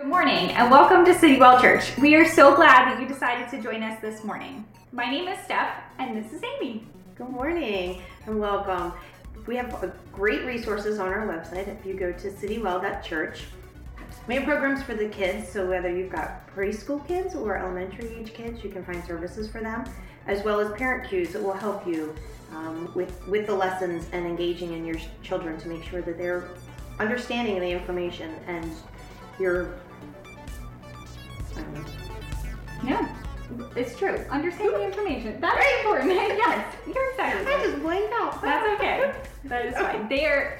Good morning and welcome to Citywell Church. We are so glad that you decided to join us this morning. My name is Steph and this is Amy. Good morning and welcome. We have great resources on our website if you go to citywell.church. We have programs for the kids, so whether you've got preschool kids or elementary age kids, you can find services for them, as well as parent cues that will help you um, with, with the lessons and engaging in your children to make sure that they're understanding the information and you're. Yeah, it's true. Understand the information. That's important. yes, you're excited. I just blanked out. That's okay. That is fine. They are.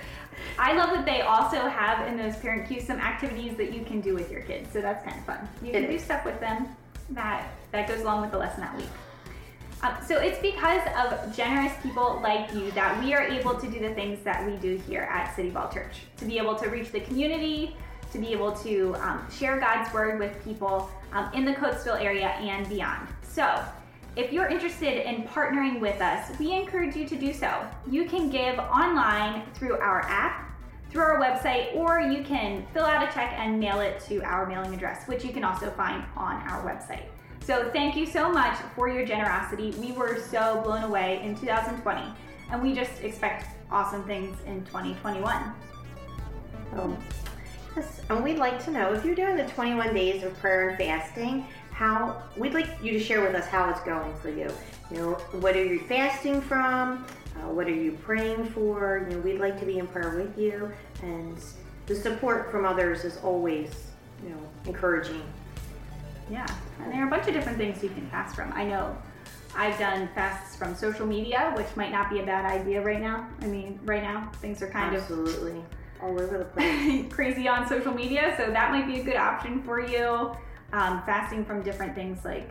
I love that they also have in those parent cues some activities that you can do with your kids. So that's kind of fun. You can do is. stuff with them that that goes along with the lesson that week. Um, so it's because of generous people like you that we are able to do the things that we do here at Citywell Church. To be able to reach the community, to be able to um, share God's word with people um, in the Coatesville area and beyond. So if you're interested in partnering with us, we encourage you to do so. You can give online through our app, through our website, or you can fill out a check and mail it to our mailing address, which you can also find on our website. So thank you so much for your generosity. We were so blown away in 2020, and we just expect awesome things in 2021. Um, yes, and we'd like to know if you're doing the 21 days of prayer and fasting, how we'd like you to share with us how it's going for you. You know, what are you fasting from? Uh, what are you praying for? You know, we'd like to be in prayer with you, and the support from others is always, you know, encouraging. Yeah, and there are a bunch of different things you can fast from. I know I've done fasts from social media, which might not be a bad idea right now. I mean, right now things are kind of Absolutely, all over the place. crazy on social media, so that might be a good option for you. Um, fasting from different things like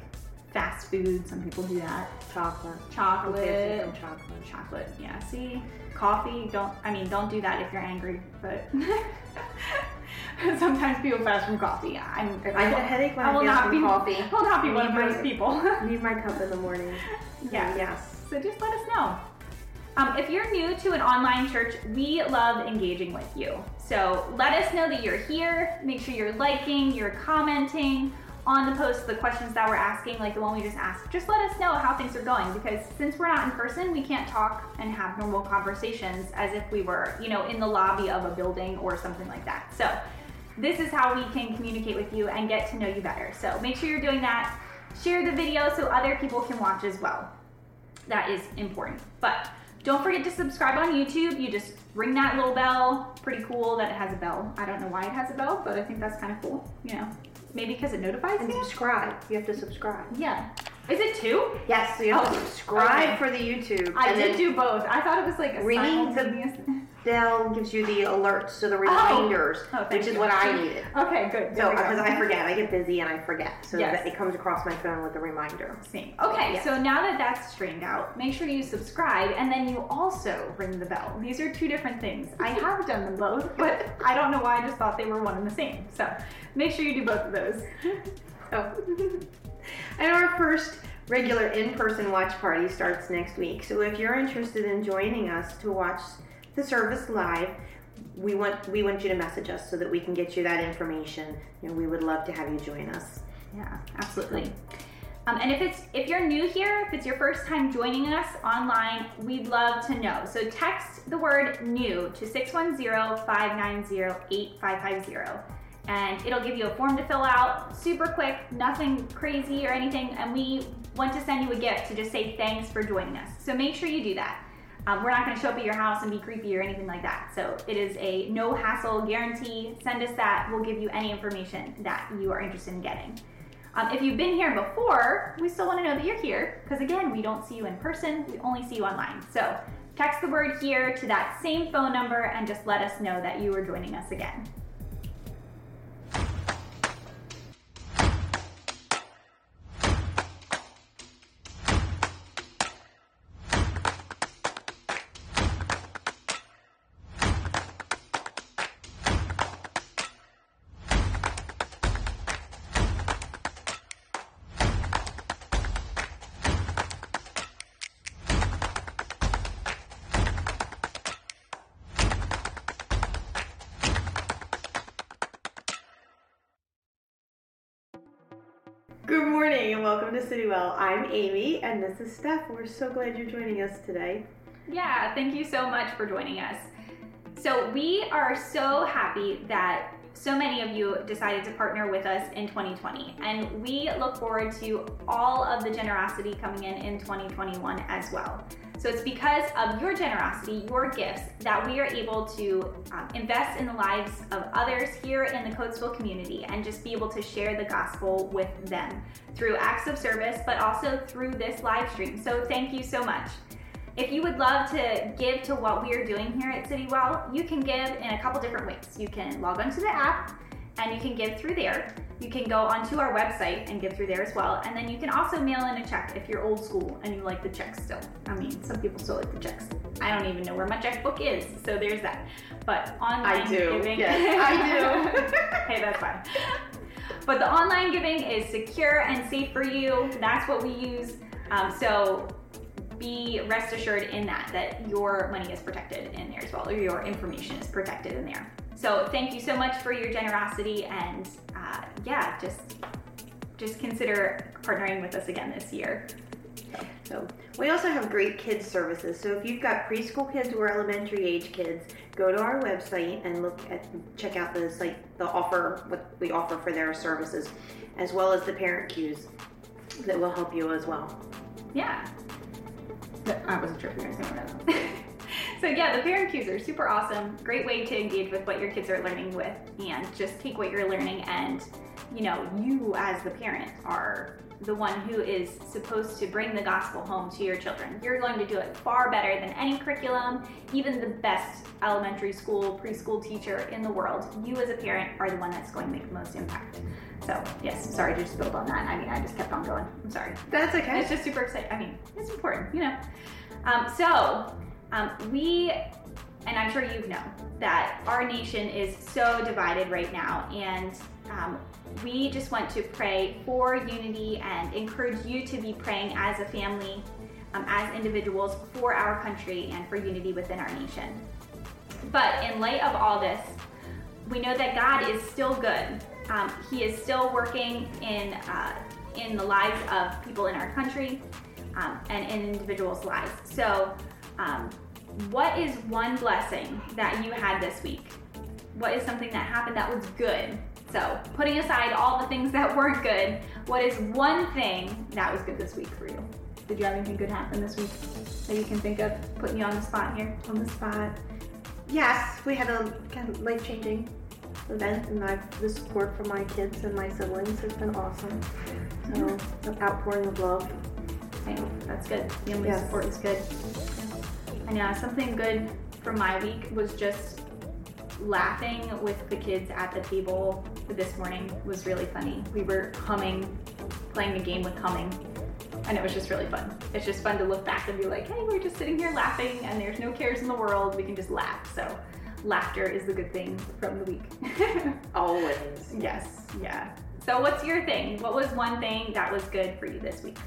fast food, some people do that. chocolate. Chocolate, Okay, chocolate. chocolate. Yeah, see, coffee. Don't. I mean, don't do that if you're angry. But sometimes people fast from coffee. I'm. I get a headache when I I, will not from be. coffee. I will not be one of those people. Need my cup in the morning. Yeah. Yes. So just let us know. Um, if you're new to an online church, we love engaging with you. So let us know that you're here. Make sure you're liking, you're commenting on the post, the questions that we're asking, like the one we just asked. Just let us know how things are going because since we're not in person, we can't talk and have normal conversations as if we were, you know, in the lobby of a building or something like that. So this is how we can communicate with you and get to know you better. So make sure you're doing that. Share the video so other people can watch as well. That is important. But don't forget to subscribe on YouTube. You just ring that little bell. Pretty cool that it has a bell. I don't know why it has a bell, but I think that's kind of cool. You know, maybe because it notifies you. And you. subscribe. You have to subscribe. Yeah. Is it two? Yes, so you have Oh, to subscribe okay. for the YouTube. I did then do both. I thought it was like a Ringing the- Dell gives you the alerts, so the oh. reminders, Oh, thank which is you. what I needed. Okay, good. So There go. because I forget, I get busy and I forget, so Yes. that it comes across my phone with a reminder. Same. Okay, Yes. so now that that's straightened out, make sure you subscribe and then you also ring the bell. These are two different things. I have done them both, but I don't know why I just thought they were one and the same. So make sure you do both of those. Oh. and our first regular in-person watch party starts next week. So if you're interested in joining us to watch the service live, we want we want you to message us so that we can get you that information. You know, we would love to have you join us. Yeah, absolutely. Um, and if it's if you're new here, if it's your first time joining us online, we'd love to know. So text the word new to 610-590-8550 and it'll give you a form to fill out, super quick, nothing crazy or anything, and we want to send you a gift to just say thanks for joining us. So make sure you do that. Um, we're not going to show up at your house and be creepy or anything like that. So it is a no hassle guarantee. Send us that. We'll give you any information that you are interested in getting. Um, if you've been here before, we still want to know that you're here because again, we don't see you in person. We only see you online. So text the word here to that same phone number and just let us know that you are joining us again. Welcome to I'm Amy and this is Steph. We're so glad you're joining us today. Yeah, thank you so much for joining us. So, we are so happy that so many of you decided to partner with us in 2020, and we look forward to all of the generosity coming in in 2021 as well. So it's because of your generosity, your gifts, that we are able to um, invest in the lives of others here in the Coatesville community and just be able to share the gospel with them through acts of service, but also through this live stream. So thank you so much. If you would love to give to what we are doing here at Citywell, you can give in a couple different ways. You can log onto the app and you can give through there. You can go onto our website and give through there as well. And then you can also mail in a check if you're old school and you like the checks still. I mean, some people still like the checks. I don't even know where my checkbook is, so there's that. But online I do. giving, Yes, I do. hey, that's fine. But the online giving is secure and safe for you. That's what we use. Um, so be rest assured in that that your money is protected in there as well, or your information is protected in there. So thank you so much for your generosity, and uh, yeah, just just consider partnering with us again this year. So we also have great kids services. So if you've got preschool kids or elementary age kids, go to our website and look at check out the site the offer what we offer for their services, as well as the parent cues that will help you as well. Yeah. I wasn't sure if you were going to say that. so yeah, the parent cues are super awesome. Great way to engage with what your kids are learning with, and just take what you're learning and, you know, you as the parent are the one who is supposed to bring the gospel home to your children. You're going to do it far better than any curriculum, even the best elementary school, preschool teacher in the world. You as a parent are the one that's going to make the most impact. So yes, sorry to just build on that. I mean, I just kept on going. I'm sorry. That's okay. It's just super exciting. I mean, it's important, you know. Um, so um, we, and I'm sure you know that our nation is so divided right now, and um, we just want to pray for unity and encourage you to be praying as a family, um, as individuals for our country and for unity within our nation. But in light of all this, we know that God is still good. Um, he is still working in uh, in the lives of people in our country um, and in individuals' lives. So, um, what is one blessing that you had this week? What is something that happened that was good? So, putting aside all the things that weren't good, what is one thing that was good this week for you? Did you have anything good happen this week that you can think of? Putting you on the spot here. on the spot. Yes, we had a kind of life changing event, and I've, the support from my kids and my siblings has been awesome. So, the outpouring of love. I know, that's good. Family Yes. support is good. Know something good from my week was just laughing with the kids at the table this morning was really funny. We were humming, playing a game with humming, and it was just really fun. It's just fun to look back and be like, hey, we're just sitting here laughing, and there's no cares in the world. We can just laugh. So, laughter is the good thing from the week. Always. Yes, yeah. So, what's your thing? What was one thing that was good for you this week?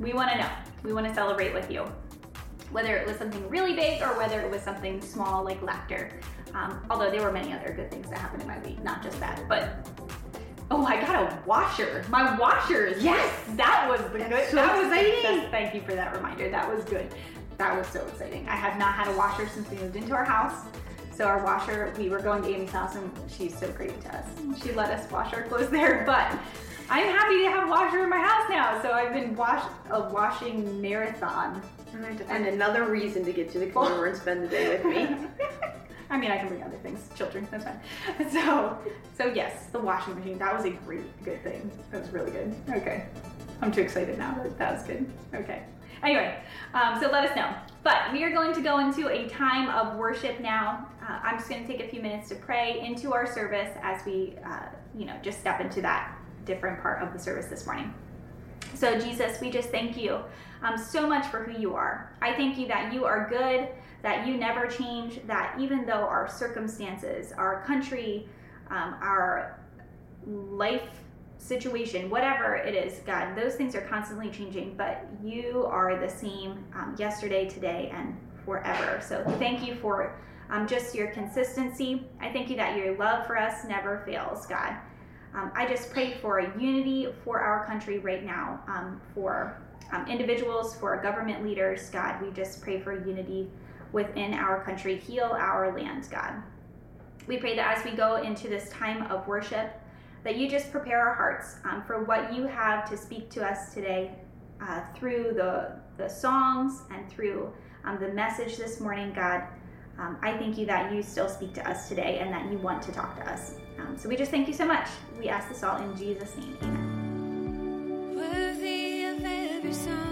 We want to know. We want to celebrate with you. Whether it was something really big or whether it was something small like laughter. Um, although there were many other good things that happened in my week, not just that. But oh, I got a washer. My washers. Yes! that was the That's good. so that was exciting. Thank you for that reminder. That was good. That was so exciting. I have not had a washer since we moved into our house. So our washer, we were going to Amy's house and she's so great to us. She let us wash our clothes there, but I'm happy to have a washer in my house now. So I've been wash a washing marathon. And I another reason to get to the corner and spend the day with me. I mean, I can bring other things, children, that's fine. So, so yes, the washing machine, that was a great, good thing. That was really good. Okay. I'm too excited now. That, that was good. Okay. Anyway, um, so let us know. But we are going to go into a time of worship now. Uh, I'm just going to take a few minutes to pray into our service as we, uh, you know, just step into that different part of the service this morning. So, Jesus, we just thank you um, so much for who you are. I thank you that you are good, that you never change, that even though our circumstances, our country, um, our life situation, whatever it is, God, those things are constantly changing, but you are the same um, yesterday, today, and forever. So thank you for um, just your consistency. I thank you that your love for us never fails, God. Um, I just pray for unity for our country right now, um, for um, individuals, for government leaders, God. We just pray for unity within our country. Heal our land, God. We pray that as we go into this time of worship, that you just prepare our hearts um, for what you have to speak to us today uh, through the, the songs and through um, the message this morning, God. Um, I thank you that you still speak to us today and that you want to talk to us. Um, so we just thank you so much. We ask this all in Jesus' name. Amen.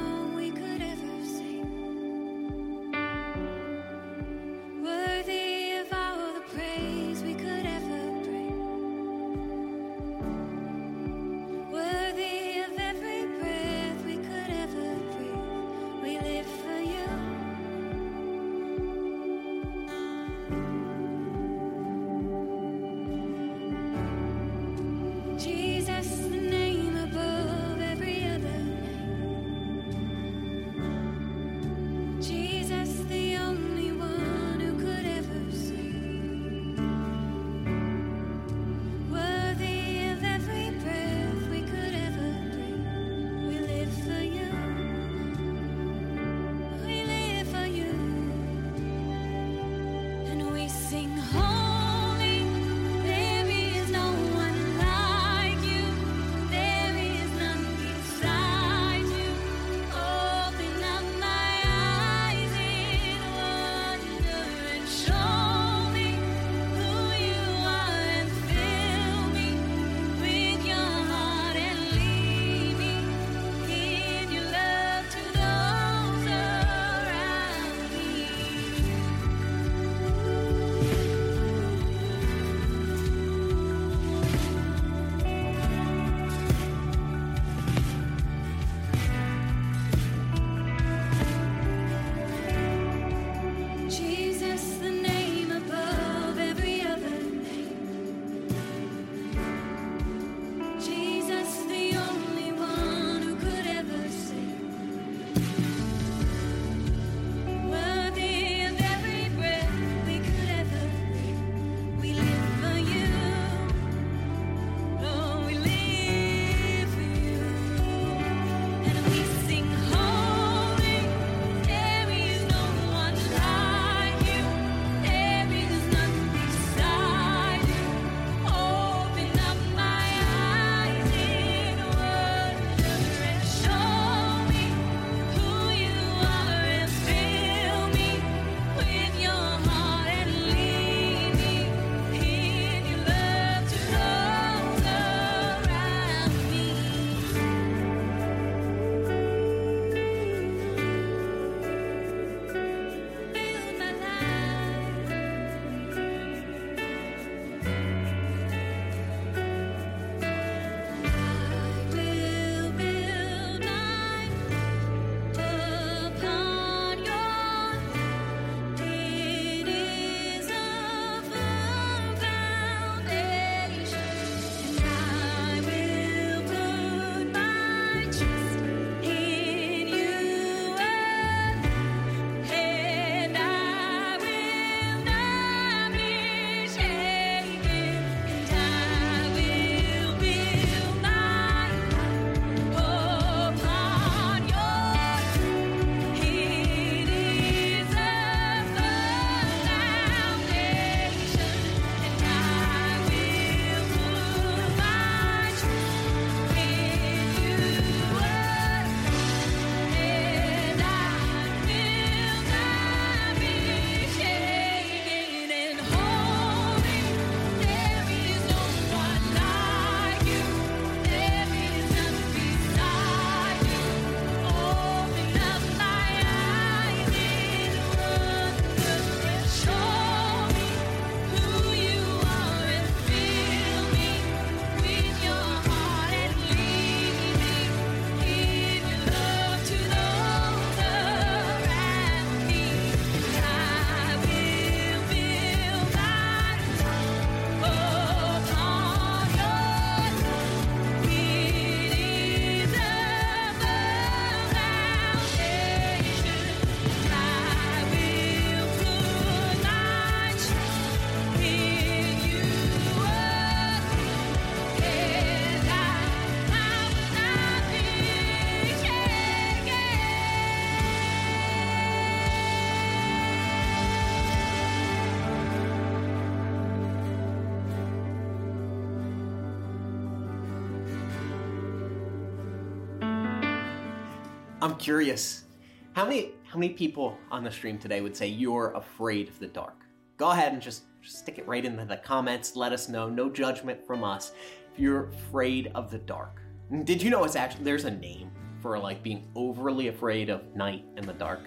I'm curious. How many how many people on the stream today would say you're afraid of the dark? Go ahead and just, just stick it right into the comments. Let us know. No judgment from us. If you're afraid of the dark. Did you know it's actually there's a name for like being overly afraid of night and the dark?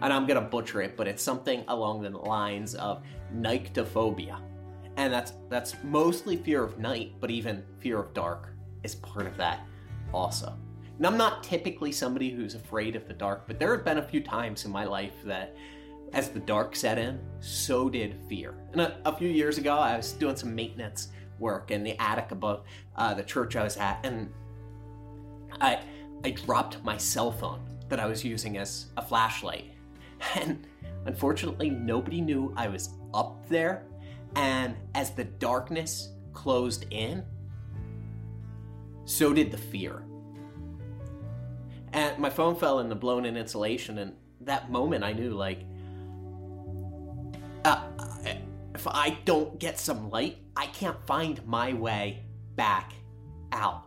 And I'm gonna butcher it, but it's something along the lines of nyctophobia. And that's that's mostly fear of night, but even fear of dark is part of that also. And I'm not typically somebody who's afraid of the dark, but there have been a few times in my life that as the dark set in, so did fear. And a, a few years ago, I was doing some maintenance work in the attic above uh, the church I was at, and I I dropped my cell phone that I was using as a flashlight, and unfortunately, nobody knew I was up there. And as the darkness closed in, so did the fear. And my phone fell in the blown in insulation, and that moment I knew, like, uh, if I don't get some light, I can't find my way back out.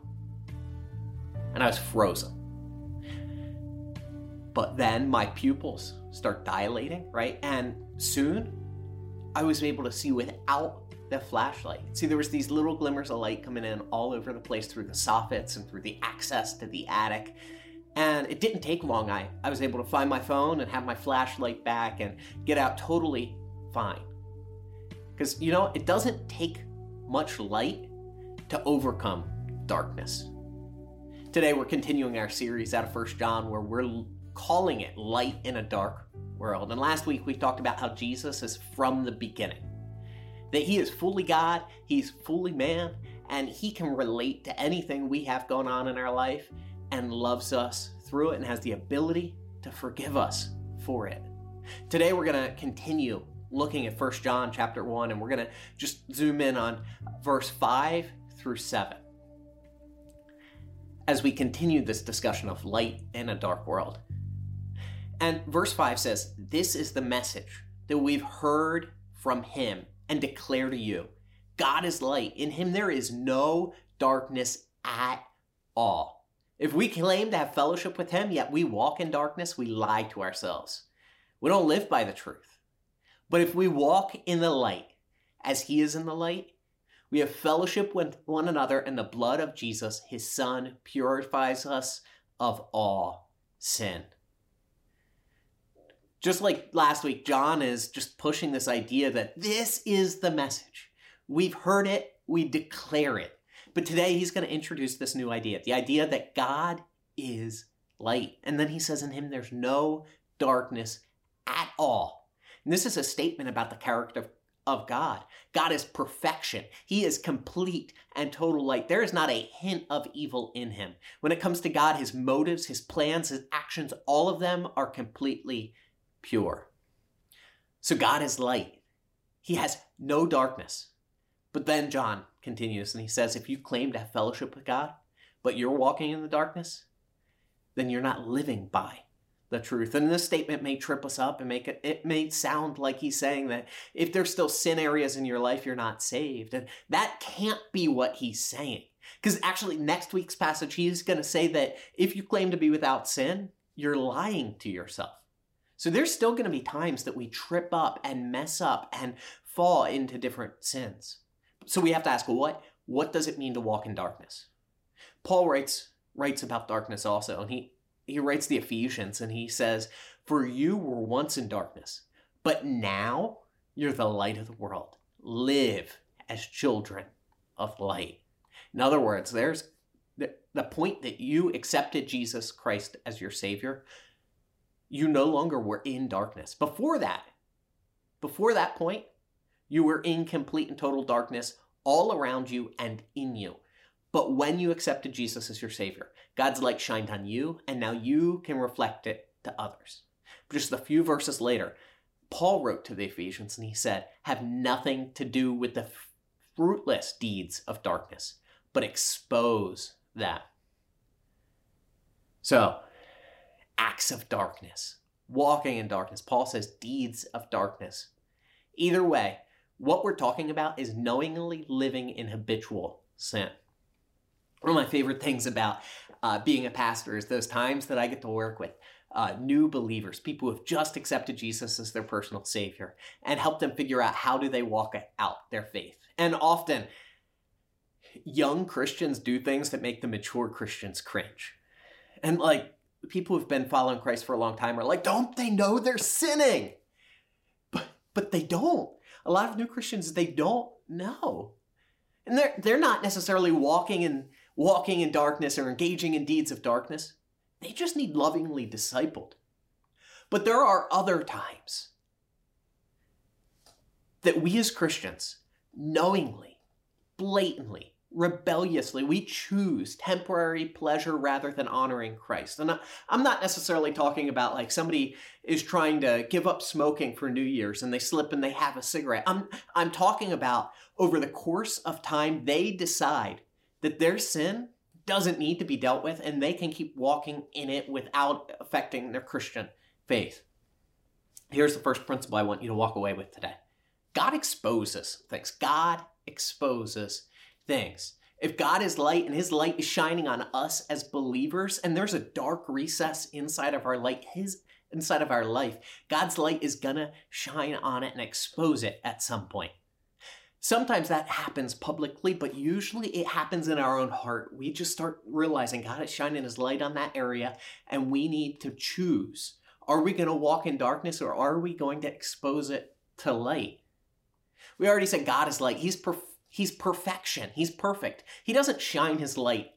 And I was frozen. But then my pupils start dilating, right? And soon I was able to see without the flashlight. See, there was these little glimmers of light coming in all over the place through the soffits and through the access to the attic. And it didn't take long. I, I was able to find my phone and have my flashlight back and get out totally fine. Because, you know, it doesn't take much light to overcome darkness. Today, we're continuing our series out of First John where we're calling it Light in a Dark World. And last week, we talked about how Jesus is from the beginning, that he is fully God, he's fully man, and he can relate to anything we have going on in our life and loves us through it and has the ability to forgive us for it. Today, we're going to continue looking at 1 John chapter 1 and we're going to just zoom in on verse 5 through 7 as we continue this discussion of light in a dark world. And verse 5 says, This is the message that we've heard from him and declare to you God is light. In him there is no darkness at all. If we claim to have fellowship with him, yet we walk in darkness, we lie to ourselves. We don't live by the truth. But if we walk in the light, as he is in the light, we have fellowship with one another, and the blood of Jesus, his son, purifies us of all sin. Just like last week, John is just pushing this idea that this is the message. We've heard it, we declare it. But today he's going to introduce this new idea the idea that God is light. And then he says in him there's no darkness at all. And this is a statement about the character of God. God is perfection. He is complete and total light. There is not a hint of evil in him. When it comes to God, his motives, his plans, his actions, all of them are completely pure. So God is light. He has no darkness. But then John continues and he says, if you claim to have fellowship with God, but you're walking in the darkness, then you're not living by the truth. And this statement may trip us up and make it, it may sound like he's saying that if there's still sin areas in your life, you're not saved. And that can't be what he's saying. Because actually, next week's passage, he's going to say that if you claim to be without sin, you're lying to yourself. So there's still going to be times that we trip up and mess up and fall into different sins. So we have to ask, what what does it mean to walk in darkness? Paul writes writes about darkness also, and he he writes the Ephesians and he says, "For you were once in darkness, but now you're the light of the world. Live as children of light." In other words, there's the, the point that you accepted Jesus Christ as your savior, you no longer were in darkness. Before that, before that point, you were in complete and total darkness all around you and in you. But when you accepted Jesus as your Savior, God's light shined on you, and now you can reflect it to others. Just a few verses later, Paul wrote to the Ephesians and he said, Have nothing to do with the fruitless deeds of darkness, but expose that. So, acts of darkness, walking in darkness. Paul says deeds of darkness. Either way, what we're talking about is knowingly living in habitual sin. One of my favorite things about uh, being a pastor is those times that I get to work with uh, new believers, people who have just accepted Jesus as their personal savior, and help them figure out how do they walk out their faith. And often, young Christians do things that make the mature Christians cringe. And like people who've been following Christ for a long time are like, don't they know they're sinning? But but they don't. A lot of new Christians they don't know. And they're they're not necessarily walking in walking in darkness or engaging in deeds of darkness. They just need lovingly discipled. But there are other times that we as Christians knowingly, blatantly, rebelliously, we choose temporary pleasure rather than honoring Christ. And I'm not necessarily talking about like somebody is trying to give up smoking for New Year's and they slip and they have a cigarette. I'm, I'm talking about over the course of time, they decide that their sin doesn't need to be dealt with and they can keep walking in it without affecting their Christian faith. Here's the first principle I want you to walk away with today God exposes things. God exposes things. If God is light and his light is shining on us as believers and there's a dark recess inside of our light, his inside of our life, God's light is to shine on it and expose it at some point. Sometimes that happens publicly, but usually it happens in our own heart. We just start realizing God is shining his light on that area and we need to choose. Are we to walk in darkness or are we going to expose it to light? We already said God is light. He's perfect He's perfection. He's perfect. He doesn't shine his light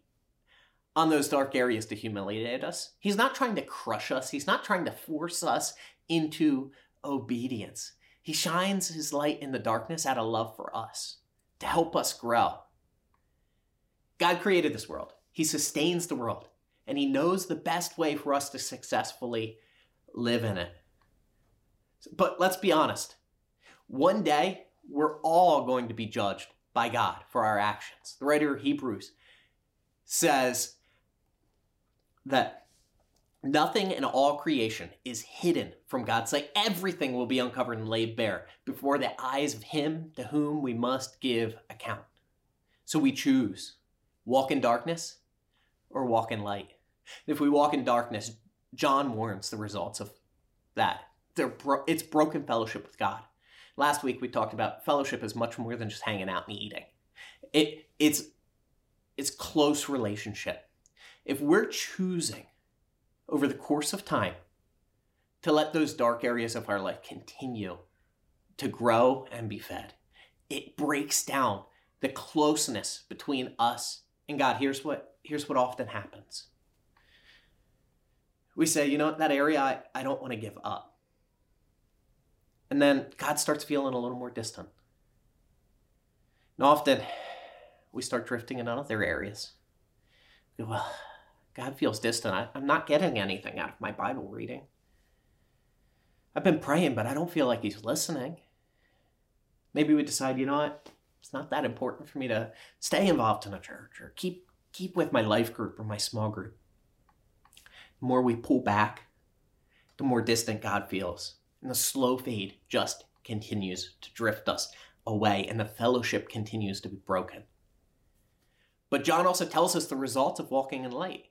on those dark areas to humiliate us. He's not trying to crush us. He's not trying to force us into obedience. He shines his light in the darkness out of love for us to help us grow. God created this world. He sustains the world, and he knows the best way for us to successfully live in it. But let's be honest. One day, we're all going to be judged by God for our actions. The writer of Hebrews says that nothing in all creation is hidden from God's sight. Everything will be uncovered and laid bare before the eyes of Him to whom we must give account. So we choose walk in darkness or walk in light. If we walk in darkness, John warns the results of that. It's broken fellowship with God. Last week we talked about fellowship is much more than just hanging out and eating. It it's it's close relationship. If we're choosing over the course of time to let those dark areas of our life continue to grow and be fed, it breaks down the closeness between us and God. Here's what here's what often happens. We say, you know, that area I, I don't want to give up. And then God starts feeling a little more distant. And often we start drifting in other areas. well, God feels distant. I, I'm not getting anything out of my Bible reading. I've been praying, but I don't feel like He's listening. Maybe we decide, you know what? It's not that important for me to stay involved in a church or keep keep with my life group or my small group. The more we pull back, the more distant God feels. And the slow fade just continues to drift us away, and the fellowship continues to be broken. But John also tells us the results of walking in light.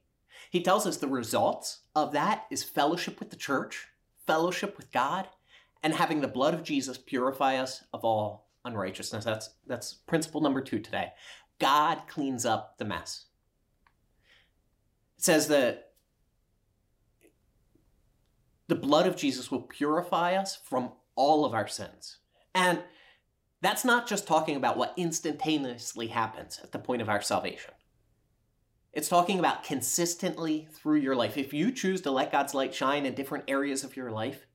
He tells us the results of that is fellowship with the church, fellowship with God, and having the blood of Jesus purify us of all unrighteousness. That's that's principle number 2 today. God cleans up the mess. It says that the blood of Jesus will purify us from all of our sins. And that's not just talking about what instantaneously happens at the point of our salvation. It's talking about consistently through your life. If you choose to let God's light shine in different areas of your life,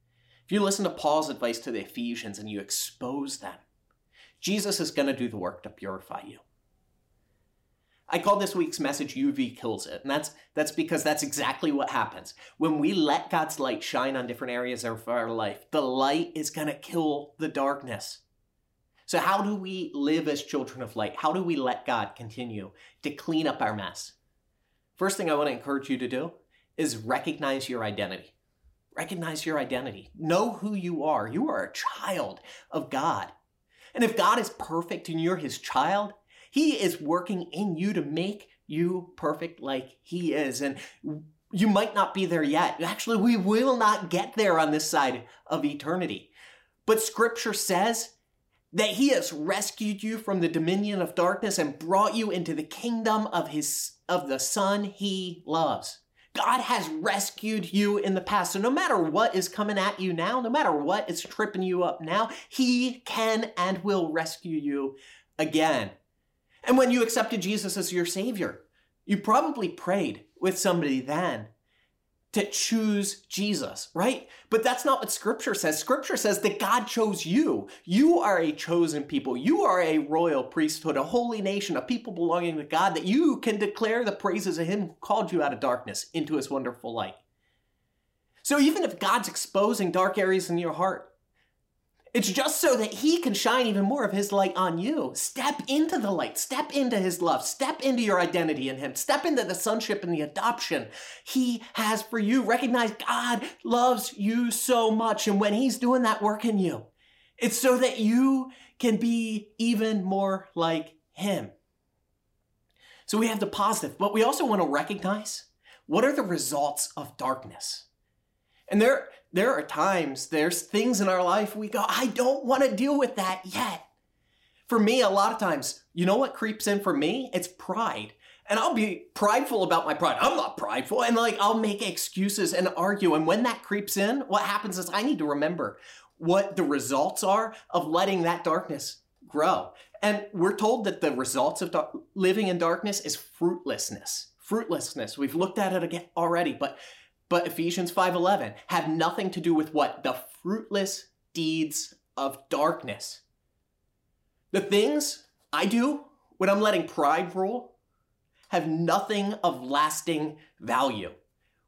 if you listen to Paul's advice to the Ephesians and you expose them, Jesus is going to do the work to purify you. I call this week's message UV kills it. And that's that's because that's exactly what happens. When we let God's light shine on different areas of our life, the light is going to kill the darkness. So how do we live as children of light? How do we let God continue to clean up our mess? First thing I want to encourage you to do is recognize your identity. Recognize your identity. Know who you are. You are a child of God. And if God is perfect and you're his child, he is working in you to make you perfect like He is. And you might not be there yet. Actually, we will not get there on this side of eternity. But Scripture says that He has rescued you from the dominion of darkness and brought you into the kingdom of His of the Son He loves. God has rescued you in the past. So no matter what is coming at you now, no matter what is tripping you up now, He can and will rescue you again. And when you accepted Jesus as your Savior, you probably prayed with somebody then to choose Jesus, right? But that's not what scripture says. Scripture says that God chose you. You are a chosen people. You are a royal priesthood, a holy nation, a people belonging to God that you can declare the praises of him who called you out of darkness into his wonderful light. So even if God's exposing dark areas in your heart, it's just so that he can shine even more of his light on you. Step into the light. Step into his love. Step into your identity in him. Step into the sonship and the adoption he has for you. Recognize God loves you so much. And when he's doing that work in you, it's so that you can be even more like him. So we have the positive, but we also want to recognize what are the results of darkness. And there, there are times, there's things in our life we go, I don't want to deal with that yet. For me, a lot of times, you know what creeps in for me? It's pride. And I'll be prideful about my pride. I'm not prideful. And like, I'll make excuses and argue. And when that creeps in, what happens is I need to remember what the results are of letting that darkness grow. And we're told that the results of dar- living in darkness is fruitlessness. Fruitlessness. We've looked at it again already, but but Ephesians 5:11 have nothing to do with what the fruitless deeds of darkness. The things I do when I'm letting pride rule have nothing of lasting value.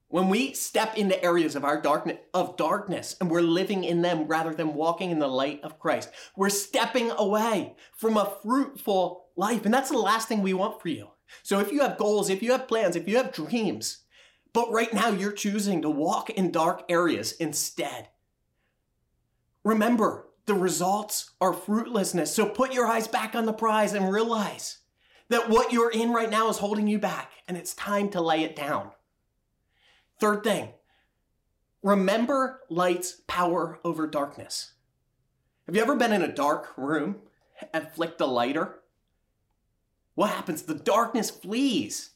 When we step into areas of our darkness of darkness and we're living in them rather than walking in the light of Christ, we're stepping away from a fruitful life. And that's the last thing we want for you. So if you have goals, if you have plans, if you have dreams, but right now you're choosing to walk in dark areas instead. Remember, the results are fruitlessness. So put your eyes back on the prize and realize that what you're in right now is holding you back and it's time to lay it down. Third thing, remember light's power over darkness. Have you ever been in a dark room and flicked a lighter? What happens? The darkness flees.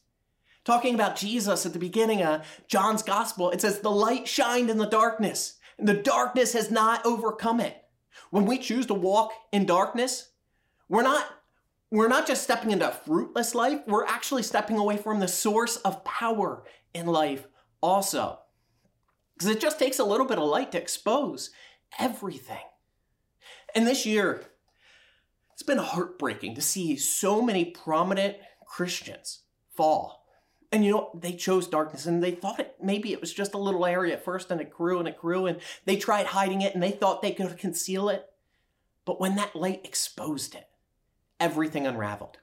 Talking about Jesus at the beginning of John's gospel, it says, The light shined in the darkness, and the darkness has not overcome it. When we choose to walk in darkness, we're not we're not just stepping into a fruitless life, we're actually stepping away from the source of power in life also. Because it just takes a little bit of light to expose everything. And this year, it's been heartbreaking to see so many prominent Christians fall. And you know, they chose darkness and they thought it maybe it was just a little area at first and it grew and it grew and they tried hiding it and they thought they could conceal it. But when that light exposed it, everything unraveled.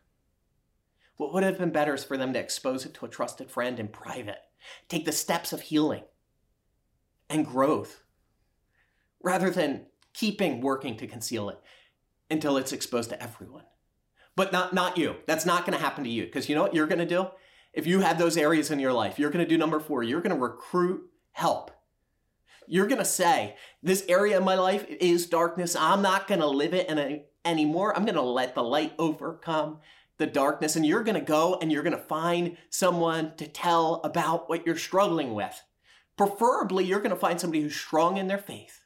What would have been better is for them to expose it to a trusted friend in private, take the steps of healing and growth, rather than keeping working to conceal it until it's exposed to everyone. But not, not you. That's not going to happen to you. Because you know what you're going to do? If you have those areas in your life, you're going to do number four. You're going to recruit help. You're going to say, This area of my life is darkness. I'm not going to live it any, anymore. I'm going to let the light overcome the darkness. And you're going to go and you're going to find someone to tell about what you're struggling with. Preferably, you're going to find somebody who's strong in their faith.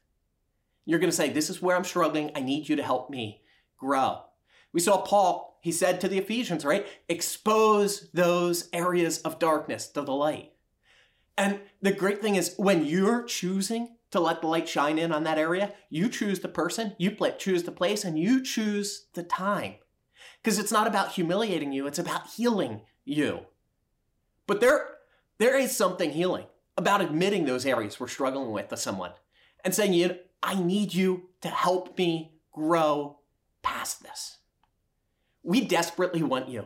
You're going to say, This is where I'm struggling. I need you to help me grow. We saw Paul, he said to the Ephesians, right? Expose those areas of darkness to the light. And the great thing is when you're choosing to let the light shine in on that area, you choose the person, you choose the place, and you choose the time. Because it's not about humiliating you, it's about healing you. But there, there is something healing about admitting those areas we're struggling with to someone and saying, you, know, I need you to help me grow past this. We desperately want you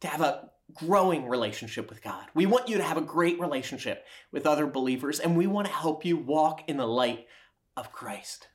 to have a growing relationship with God. We want you to have a great relationship with other believers, and we want to help you walk in the light of Christ.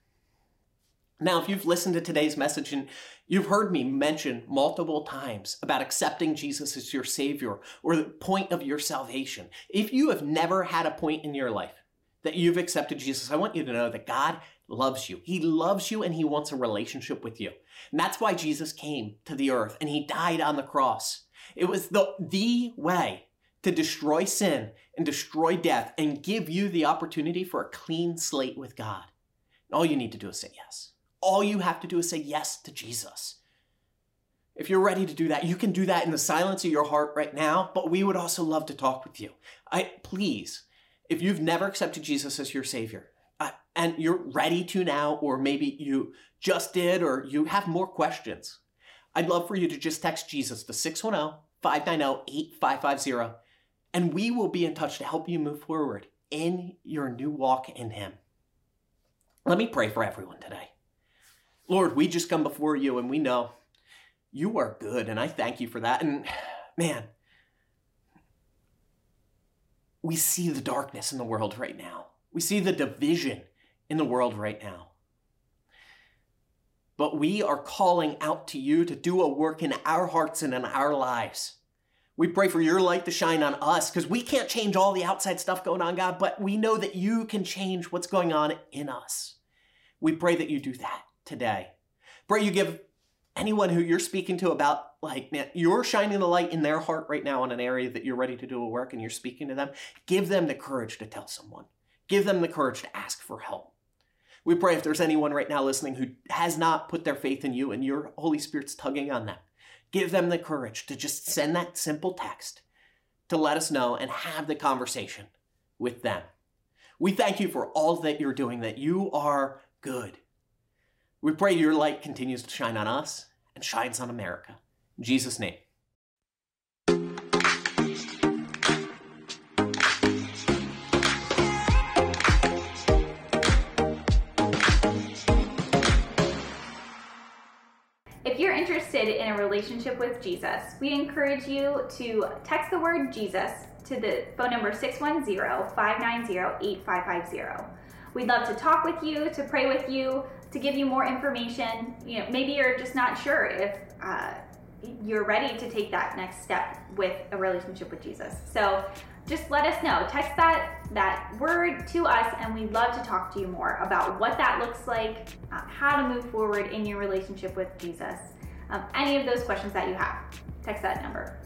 Now, if you've listened to today's message and you've heard me mention multiple times about accepting Jesus as your Savior or the point of your salvation, if you have never had a point in your life that you've accepted Jesus, I want you to know that God loves you. He loves you and He wants a relationship with you. And that's why Jesus came to the earth and He died on the cross. It was the, the way to destroy sin and destroy death and give you the opportunity for a clean slate with God. All you need to do is say yes. All you have to do is say yes to Jesus. If you're ready to do that, you can do that in the silence of your heart right now, but we would also love to talk with you. I please, if you've never accepted Jesus as your savior, Uh, and you're ready to now or maybe you just did or you have more questions, I'd love for you to just text Jesus to 610-590-8550 and we will be in touch to help you move forward in your new walk in him. Let me pray for everyone today. Lord, we just come before you and we know you are good, and I thank you for that. And man, we see the darkness in the world right now. We see the division in the world right now. But we are calling out to you to do a work in our hearts and in our lives. We pray for your light to shine on us because we can't change all the outside stuff going on, God, but we know that you can change what's going on in us. We pray that you do that today. Pray you give anyone who you're speaking to about, like, man, you're shining the light in their heart right now on an area that you're ready to do a work and you're speaking to them. Give them the courage to tell someone, give them the courage to ask for help. We pray if there's anyone right now listening who has not put their faith in you and your Holy Spirit's tugging on them, give them the courage to just send that simple text to let us know and have the conversation with them. We thank you for all that you're doing, that you are good. We pray your light continues to shine on us and shines on America. In Jesus' name. Interested in a relationship with Jesus, we encourage you to text the word Jesus to the phone number 610-590-8550. We'd love to talk with you, to pray with you, to give you more information. You know, maybe you're just not sure if uh, you're ready to take that next step with a relationship with Jesus. So just let us know. Text that that word to us, and we'd love to talk to you more about what that looks like, uh, how to move forward in your relationship with Jesus. Um, any of those questions that you have, text that number.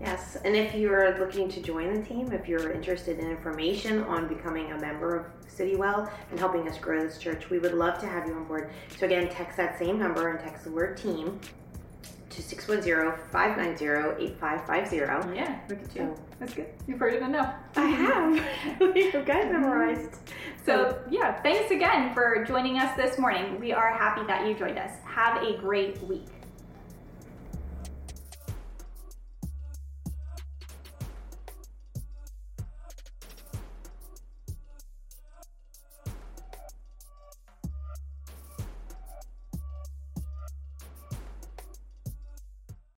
Yes, and if you're looking to join the team, if you're interested in information on becoming a member of Citywell and helping us grow this church, we would love to have you on board. So again, text that same number and text the word team to 610-590-8550. Yeah, look at you. That's good. You've heard it enough. I have. You've got it memorized. So, yeah, thanks again for joining us this morning. We are happy that you joined us. Have a great week.